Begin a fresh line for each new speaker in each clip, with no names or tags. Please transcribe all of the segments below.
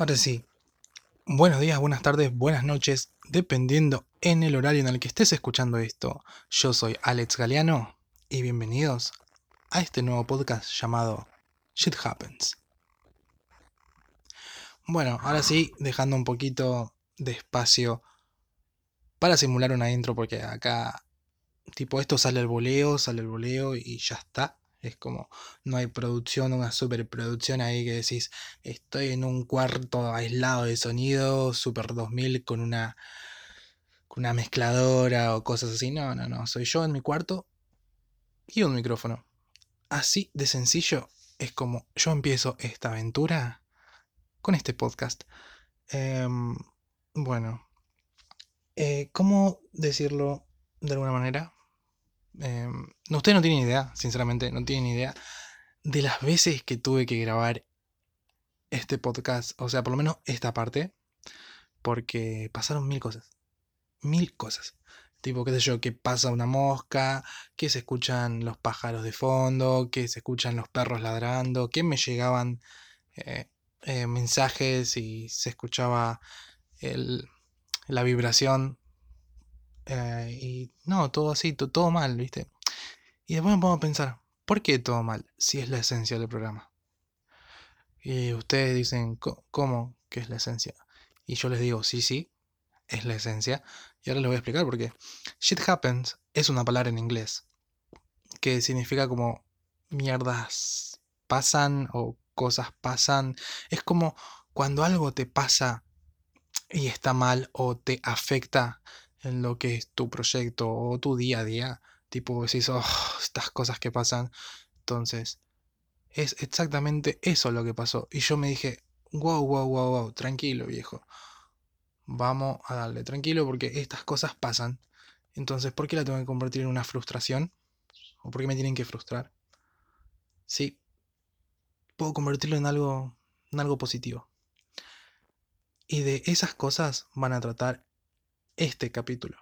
Ahora sí, buenos días, buenas tardes, buenas noches, dependiendo en el horario en el que estés escuchando esto. Yo soy Alex Galeano y bienvenidos a este nuevo podcast llamado Shit Happens. Bueno, ahora sí, dejando un poquito de espacio para simular una intro porque acá, tipo, esto sale el voleo, sale el voleo y ya está. Es como, no hay producción, una superproducción ahí que decís, estoy en un cuarto aislado de sonido, Super 2000 con una, con una mezcladora o cosas así. No, no, no. Soy yo en mi cuarto y un micrófono. Así de sencillo es como yo empiezo esta aventura con este podcast. Em, bueno, eh, ¿cómo decirlo de alguna manera? Em, no, ustedes no tienen idea, sinceramente, no tienen idea de las veces que tuve que grabar este podcast, o sea, por lo menos esta parte, porque pasaron mil cosas. Mil cosas. Tipo, qué sé yo, que pasa una mosca, que se escuchan los pájaros de fondo, que se escuchan los perros ladrando, que me llegaban eh, eh, mensajes y se escuchaba la vibración eh, y no, todo así, todo mal, ¿viste? Y después me pongo pensar, ¿por qué todo mal? Si es la esencia del programa. Y ustedes dicen, ¿cómo que es la esencia? Y yo les digo, sí, sí, es la esencia. Y ahora les voy a explicar por qué. Shit happens es una palabra en inglés que significa como mierdas pasan o cosas pasan. Es como cuando algo te pasa y está mal o te afecta en lo que es tu proyecto o tu día a día. Tipo, decís, oh, estas cosas que pasan. Entonces, es exactamente eso lo que pasó. Y yo me dije, wow, wow, wow, wow, tranquilo viejo. Vamos a darle tranquilo porque estas cosas pasan. Entonces, ¿por qué la tengo que convertir en una frustración? ¿O por qué me tienen que frustrar? Sí, puedo convertirlo en algo, en algo positivo. Y de esas cosas van a tratar este capítulo.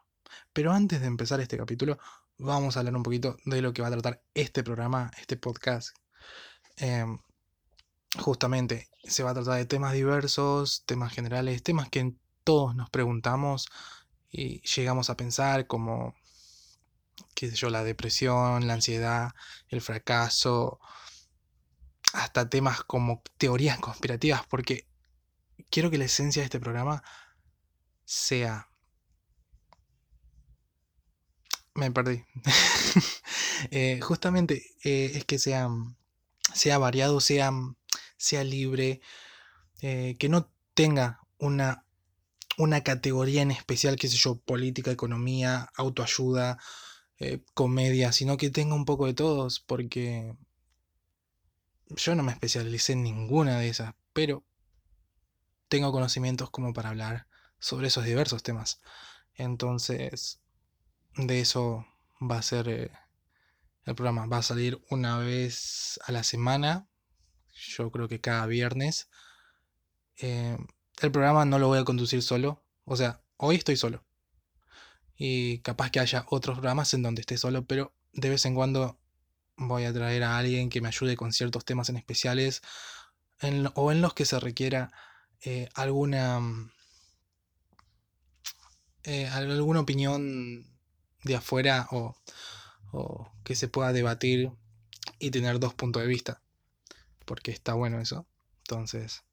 Pero antes de empezar este capítulo, vamos a hablar un poquito de lo que va a tratar este programa, este podcast. Em, justamente se va a tratar de temas diversos, temas generales, temas que todos nos preguntamos y llegamos a pensar como, qué sé yo, la depresión, la ansiedad, el fracaso, hasta temas como teorías conspirativas, porque quiero que la esencia de este programa sea me perdí. Eh, justamente eh, es que sea, sea variado, sea, sea libre, eh, que no tenga una, una categoría en especial, qué sé yo, política, economía, autoayuda, comedia, sino que tenga un poco de todos, porque yo no me especialicé en ninguna de esas, pero tengo conocimientos como para hablar sobre esos diversos temas. Entonces, de eso va a ser eh, el programa. Va a salir una vez a la semana, yo creo que cada viernes. Eh, el programa no lo voy a conducir solo, o sea, hoy estoy solo. Y capaz que haya otros programas en donde esté solo, pero de vez en cuando voy a traer a alguien que me ayude con ciertos temas en especiales o en los que se requiera eh, alguna, alguna opinión de afuera o, que se pueda debatir y tener dos puntos de vista. Porque está bueno eso. Entonces,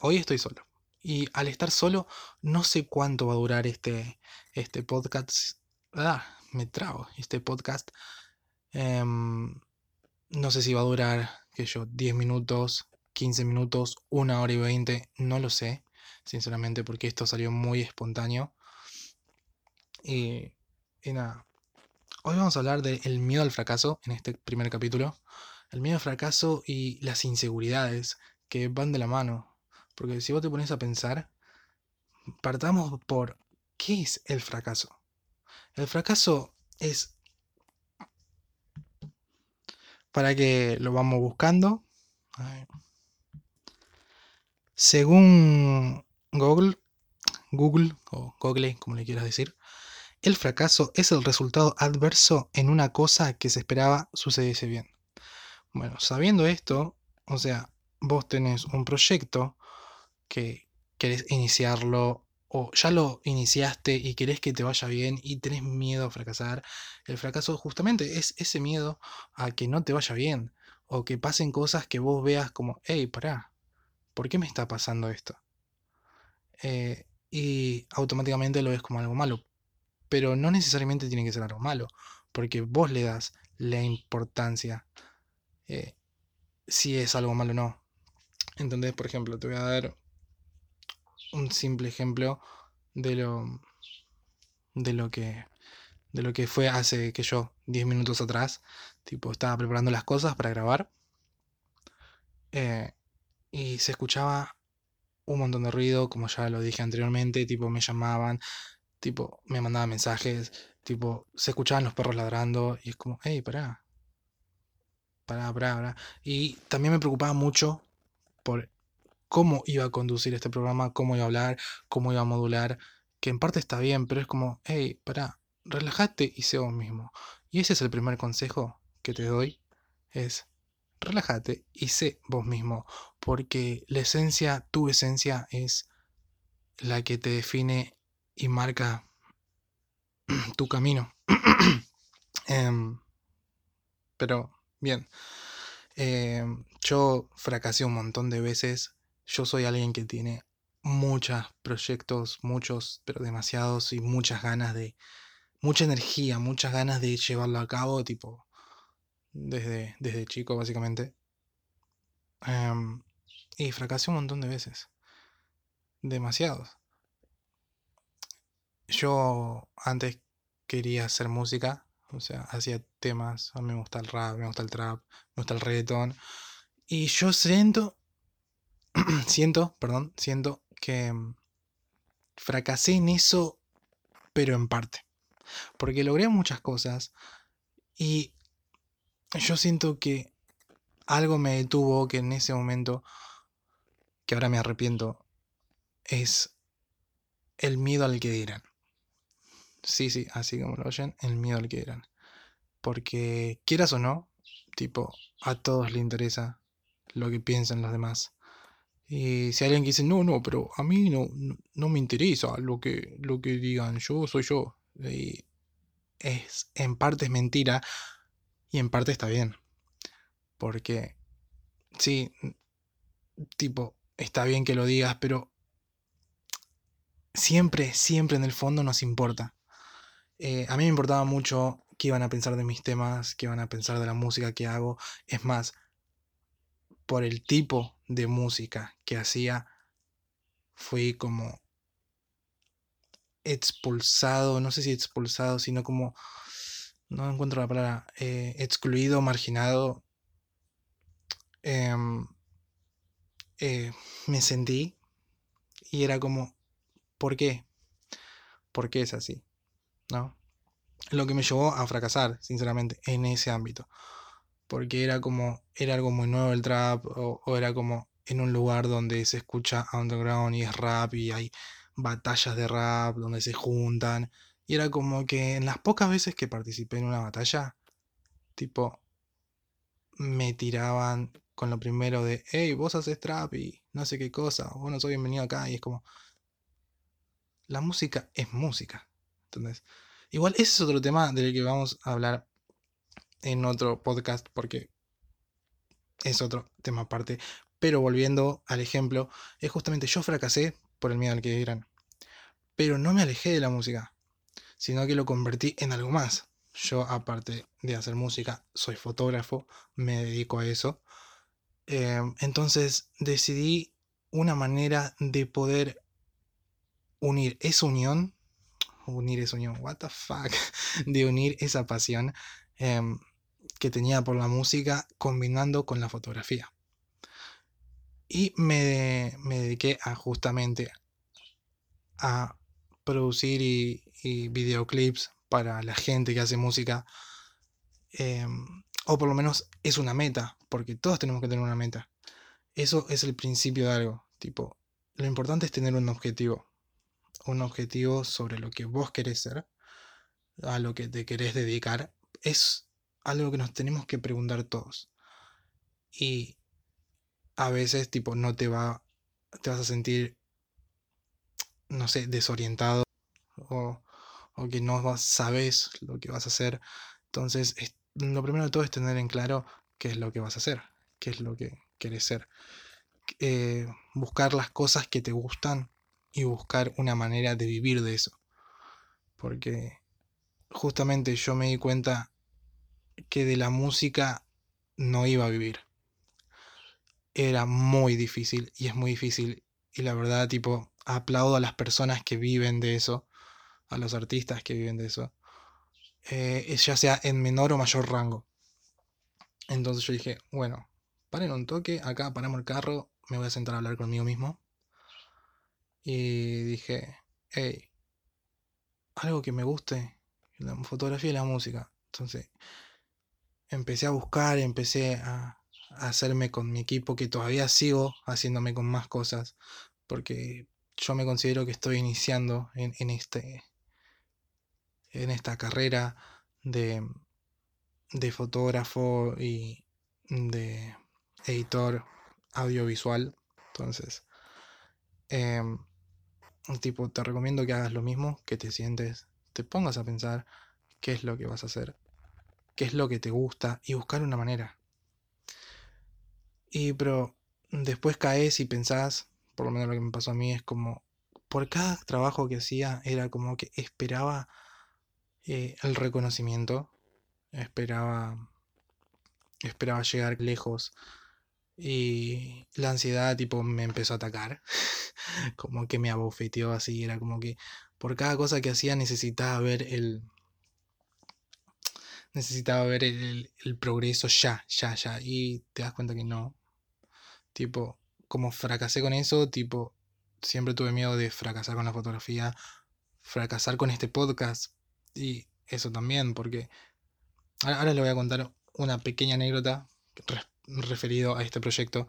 hoy estoy solo. Y al estar solo, no sé cuánto va a durar este, este podcast. Ah, me trago este podcast. Em, no sé si va a durar, que yo, 10 minutos, 15 minutos, una hora y 20. No lo sé, sinceramente, porque esto salió muy espontáneo. Y y nada, hoy vamos a hablar del miedo al fracaso en este primer capítulo. El miedo al fracaso y las inseguridades que van de la mano. Porque si vos te pones a pensar, partamos por ¿qué es el fracaso? El fracaso es, para que lo vamos buscando, según Google, Google o Google, como le quieras decir, el fracaso es el resultado adverso en una cosa que se esperaba sucediese bien. Bueno, sabiendo esto, o sea, vos tenés un proyecto que querés iniciarlo o ya lo iniciaste y querés que te vaya bien y tenés miedo a fracasar, el fracaso justamente es ese miedo a que no te vaya bien o que pasen cosas que vos veas como, hey, pará, ¿por qué me está pasando esto? Eh, y automáticamente lo ves como algo malo. Pero no necesariamente tiene que ser algo malo, porque vos le das la importancia eh, si es algo malo o no. Entonces, por ejemplo, te voy a dar un simple ejemplo de lo de lo que de lo que fue hace que yo 10 minutos atrás tipo estaba preparando las cosas para grabar eh, y se escuchaba un montón de ruido como ya lo dije anteriormente tipo me llamaban tipo me mandaban mensajes tipo se escuchaban los perros ladrando y es como hey pará pará pará pará y también me preocupaba mucho por cómo iba a conducir este programa, cómo iba a hablar, cómo iba a modular, que en parte está bien, pero es como, hey, para, relájate y sé vos mismo. Y ese es el primer consejo que te doy, es relájate y sé vos mismo, porque la esencia, tu esencia es la que te define y marca tu camino. Em, pero, bien, em, yo fracasé un montón de veces yo soy alguien que tiene muchos proyectos, muchos, pero demasiados, y muchas ganas de, mucha energía, muchas ganas de llevarlo a cabo, tipo, desde, desde chico básicamente. Em, y fracasé un montón de veces. Demasiados. Yo antes quería hacer música, o sea, hacía temas, a mí me gusta el rap, me gusta el trap, me gusta el reggaetón. Y yo siento siento, perdón, siento que mm, fracasé en eso, pero en parte. Porque logré muchas cosas y yo siento que algo me detuvo que en ese momento, que ahora me arrepiento, es el miedo al que dirán. Sí, sí, así como lo oyen, el miedo al que dirán. Porque quieras o no, tipo, a todos le interesa lo que piensan los demás. Y si alguien dice, no, no, pero a mí no, no, me interesa lo que, lo que digan, yo soy yo. Es, en parte es mentira y en parte está bien. Porque, sí, tipo, está bien que lo digas, pero siempre, siempre en el fondo nos importa. Eh, a mí me importaba mucho qué iban a pensar de mis temas, qué iban a pensar de la música que hago. Es más, por el tipo de música que hacía, fui como expulsado, no sé si expulsado, sino como, no encuentro la palabra, eh, excluido, marginado. Em, eh, me sentí y era como, ¿por qué? ¿Por qué es así? Lo que me llevó a fracasar, sinceramente, en ese ámbito porque era como, era algo muy nuevo el trap, o, era como en un lugar donde se escucha underground y es rap y hay batallas de rap donde se juntan. Y era como que en las pocas veces que participé en una batalla, tipo, me tiraban con lo primero de, hey, vos haces trap y no sé qué cosa, vos no sos bienvenido acá. Y es como, la música es música. Entonces, igual ese es otro tema del que vamos a hablar en otro podcast porque es otro tema aparte. Pero volviendo al ejemplo, es justamente yo fracasé por el miedo al que dirán. Pero no me alejé de la música, sino que lo convertí en algo más. Yo, aparte de hacer música, soy fotógrafo, me dedico a eso. Em, entonces decidí una manera de poder unir esa unión, unir esa unión, what the fuck, de unir esa pasión em, que tenía por la música combinando con la fotografía. Y me, dediqué a justamente a producir y, videoclips para la gente que hace música. Em, o por lo menos es una meta, porque todos tenemos que tener una meta. Eso es el principio de algo. Tipo, lo importante es tener un objetivo. Un objetivo sobre lo que vos querés ser, a lo que te querés dedicar. Es algo que nos tenemos que preguntar todos. Y a veces, tipo, no te va te vas a sentir, no sé, desorientado o, o que no sabes lo que vas a hacer. Entonces, lo primero de todo es tener en claro qué es lo que vas a hacer, qué es lo que querés ser. Eh, buscar las cosas que te gustan y buscar una manera de vivir de eso. Porque justamente yo me di cuenta que de la música no iba a vivir. Era muy difícil y es muy difícil. Y la verdad, tipo, aplaudo a las personas que viven de eso, a los artistas que viven de eso, eh, ya sea en menor o mayor rango. Entonces yo dije, bueno, paren un toque, acá paramos el carro, me voy a sentar a hablar conmigo mismo. Y dije, hey, algo que me guste, la fotografía y la música. Entonces, empecé a buscar, empecé a, hacerme con mi equipo, que todavía sigo haciéndome con más cosas, porque yo me considero que estoy iniciando en, este en esta carrera de, de fotógrafo y de editor audiovisual. Entonces, em, tipo, te recomiendo que hagas lo mismo, que te sientes, te pongas a pensar qué es lo que vas a hacer, qué es lo que te gusta y buscar una manera. Y pero después caes y pensás, por lo menos lo que me pasó a mí es como, por cada trabajo que hacía era como que esperaba eh, el reconocimiento, esperaba, esperaba llegar lejos y la ansiedad tipo me empezó a atacar, como que me abofeteó así, era como que por cada cosa que hacía necesitaba ver el, necesitaba ver el, progreso ya, ya, ya. Y te das cuenta que no. Tipo, como fracasé con eso, tipo, siempre tuve miedo de fracasar con la fotografía, fracasar con este podcast. Y eso también, porque ahora, le voy a contar una pequeña anécdota referido a este proyecto.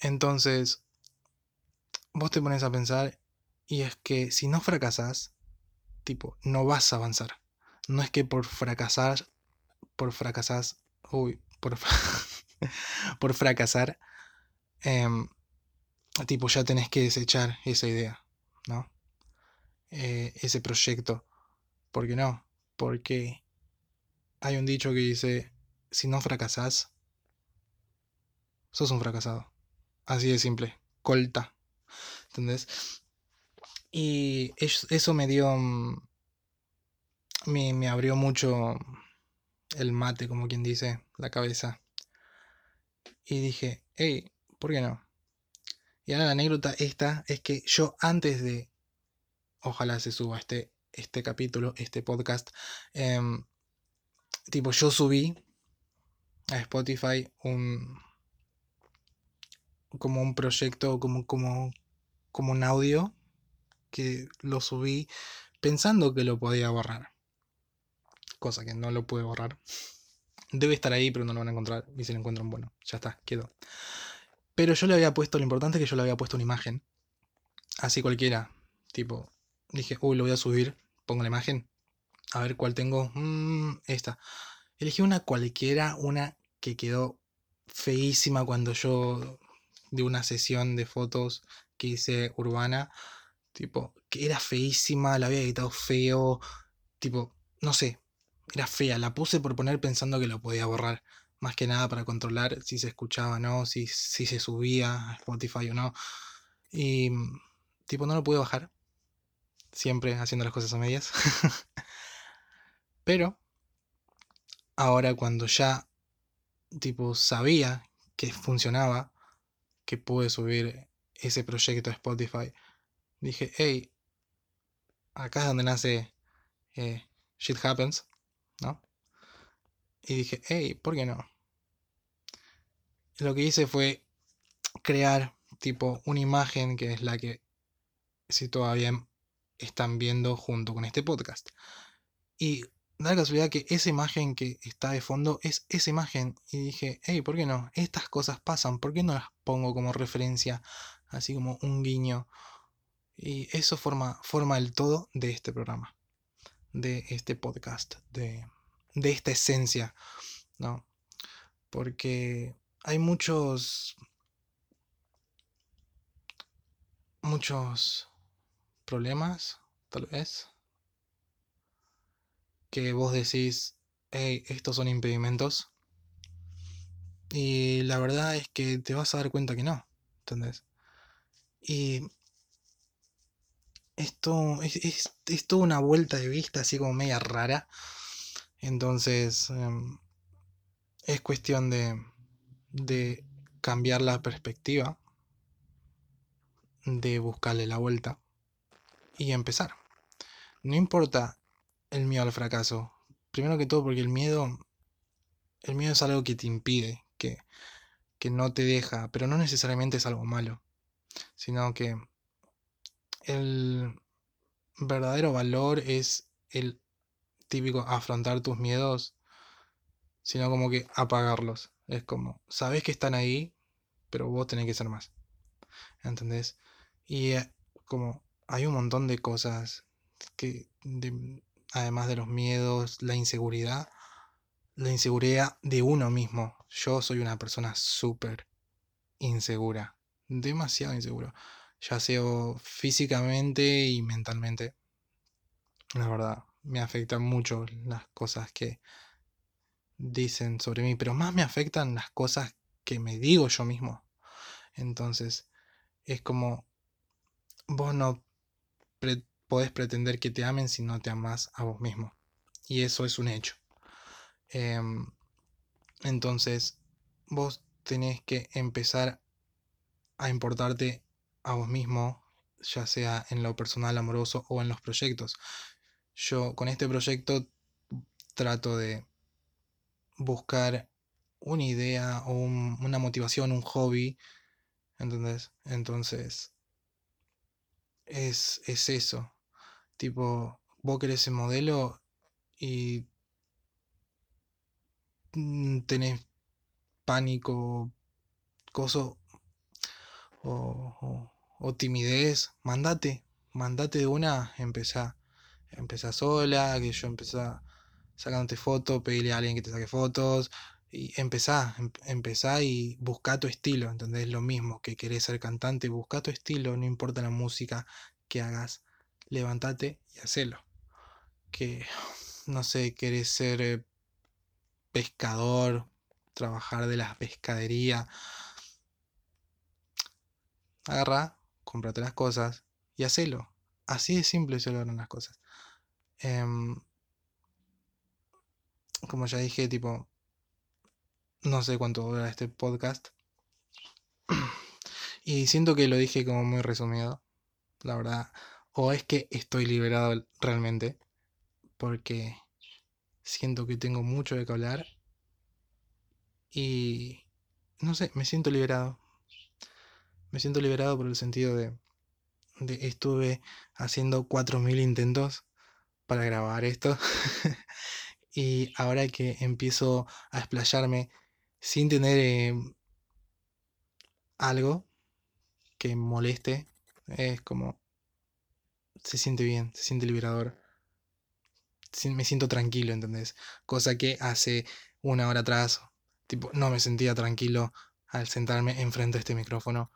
Entonces, vos te pones a pensar y es que si no fracasas, tipo, no vas a avanzar no es que por fracasar, por fracasar, uy, por, por fracasar, em, tipo ya tenés que desechar esa idea, ¿no? Eh, ese proyecto. ¿Por qué no? Porque hay un dicho que dice, si no fracasás, sos un fracasado. Así de simple. Colta. ¿Entendés? Y eso me dio mm, me, abrió mucho el mate, como quien dice, la cabeza. Y dije, hey, ¿por qué no? Y ahora la anécdota esta es que yo antes de, ojalá se suba este, este capítulo, este podcast, em, tipo yo subí a Spotify un, como un proyecto, como, como, como un audio, que lo subí pensando que lo podía borrar cosa que no lo puede borrar. Debe estar ahí, pero no lo van a encontrar. Y si lo encuentran, bueno, ya está, quedó. Pero yo le había puesto, lo importante es que yo le había puesto una imagen. Así cualquiera. Tipo, dije, uy, lo voy a subir. Pongo la imagen. A ver cuál tengo. Mm, esta. Elegí una cualquiera, una que quedó feísima cuando yo de una sesión de fotos que hice urbana. Tipo, que era feísima, la había editado feo. Tipo, no sé, era fea, la puse por poner pensando que lo podía borrar. Más que nada para controlar si se escuchaba o no, si, si se subía a Spotify o no. Y tipo no lo pude bajar. Siempre haciendo las cosas a medias. Pero ahora cuando ya tipo sabía que funcionaba, que pude subir ese proyecto a Spotify, dije, hey, acá es donde nace eh, Shit Happens. ¿no? Y dije, hey, ¿por qué no? Lo que hice fue crear tipo una imagen que es la que si todavía están viendo junto con este podcast. Y da la casualidad que esa imagen que está de fondo es esa imagen. Y dije, hey, ¿por qué no? Estas cosas pasan, ¿por qué no las pongo como referencia? Así como un guiño. Y eso forma, forma el todo de este programa de este podcast, de, de esta esencia, ¿no? Porque hay muchos, muchos problemas, tal vez, que vos decís, hey, estos son impedimentos. Y la verdad es que te vas a dar cuenta que no, ¿entendés? Y esto es, es, toda una vuelta de vista así como media rara. Entonces, em, es cuestión de, de cambiar la perspectiva, de buscarle la vuelta y empezar. No importa el miedo al fracaso. Primero que todo porque el miedo, el miedo es algo que te impide, que, que no te deja, pero no necesariamente es algo malo, sino que el verdadero valor es el típico afrontar tus miedos, sino como que apagarlos. Es como, sabes que están ahí, pero vos tenés que ser más. ¿Entendés? Y eh, como hay un montón de cosas que, además de los miedos, la inseguridad, la inseguridad de uno mismo. Yo soy una persona súper insegura, demasiado inseguro, ya sea físicamente y mentalmente. La verdad, me afectan mucho las cosas que dicen sobre mí, pero más me afectan las cosas que me digo yo mismo. Entonces, es como vos no podés pretender que te amen si no te amas a vos mismo. Y eso es un hecho. Em, entonces, vos tenés que empezar a importarte a vos mismo, ya sea en lo personal, amoroso o en los proyectos. Yo con este proyecto trato de buscar una idea o una motivación, un hobby, ¿entendés? Entonces, es, es eso. Tipo, vos querés ese modelo y mm, tenés pánico, coso o, o, timidez, mandate, mandate de una, empezá, empezá sola, que yo empezá sacándote fotos, pedirle a alguien que te saque fotos, y empezá, em, empezá y busca tu estilo, ¿entendés? Lo mismo que querés ser cantante, busca tu estilo, no importa la música que hagas, levántate y hacelo. Que, no sé, querés ser eh, pescador, trabajar de la pescadería, agarra, cómprate las cosas y hacelo. Así de simple se logran las cosas. Em, como ya dije, tipo, no sé cuánto dura este podcast. Y siento que lo dije como muy resumido. La verdad. O es que estoy liberado realmente. Porque siento que tengo mucho de que hablar. Y no sé, me siento liberado. Me siento liberado por el sentido de, de estuve haciendo 4.000 intentos para grabar esto. y ahora que empiezo a explayarme sin tener eh, algo que moleste, es como se siente bien, se siente liberador. Me siento tranquilo, ¿entendés? Cosa que hace una hora atrás, tipo, no me sentía tranquilo al sentarme enfrente de este micrófono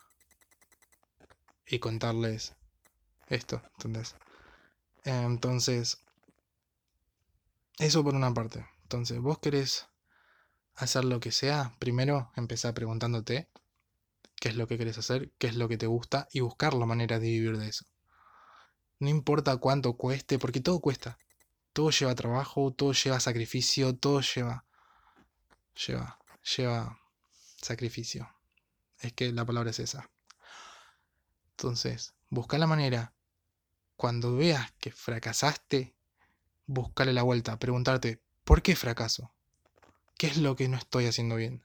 y contarles esto, ¿entendés? Entonces, eso por una parte. Entonces, vos querés hacer lo que sea, primero empezar preguntándote qué es lo que querés hacer, qué es lo que te gusta y buscar la manera de vivir de eso. No importa cuánto cueste, porque todo cuesta. Todo lleva trabajo, todo lleva sacrificio, todo lleva lleva lleva sacrificio. Es que la palabra es esa. Entonces, busca la manera cuando veas que fracasaste, buscarle la vuelta, preguntarte, ¿por qué fracaso? ¿Qué es lo que no estoy haciendo bien?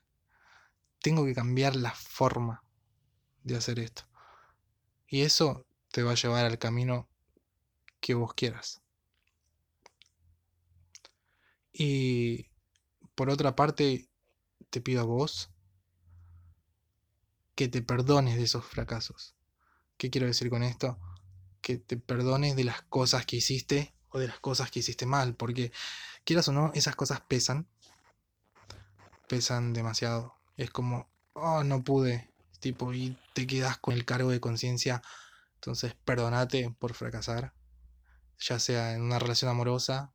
Tengo que cambiar la forma de hacer esto. Y eso te va a llevar al camino que vos quieras. Y por otra parte, te pido a vos que te perdones de esos fracasos. ¿Qué quiero decir con esto? Que te perdones de las cosas que hiciste o de las cosas que hiciste mal, porque quieras o no, esas cosas pesan pesan demasiado. Es como, oh, no pude, tipo, y te quedas con el cargo de conciencia Entonces, perdonate por fracasar, ya sea en una relación amorosa,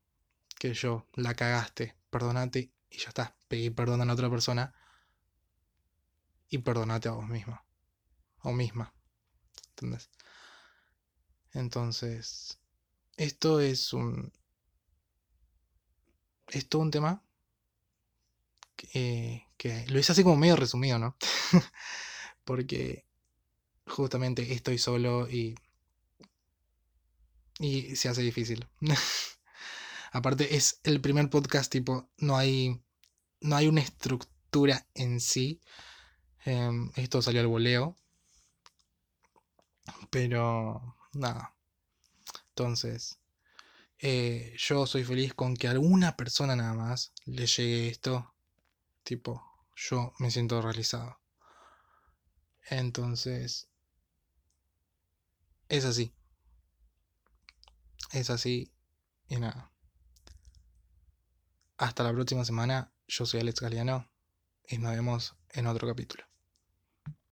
que yo la cagaste, perdonate y ya está. Pedí perdón a la otra persona y perdonate a vos misma o misma. ¿Entendés? Entonces, esto es un. Esto un tema que, que lo hice así como medio resumido, ¿no? Porque justamente estoy solo y. Y se hace difícil. Aparte, es el primer podcast, tipo, no hay. No hay una estructura en sí. Em, esto salió al voleo. Pero. Nada. Entonces. Eh, yo soy feliz con que alguna persona nada más le llegue esto. Tipo, yo me siento realizado. Entonces, es así. Es así y nada. Hasta la próxima semana. Yo soy Alex Galeano y nos vemos en otro capítulo.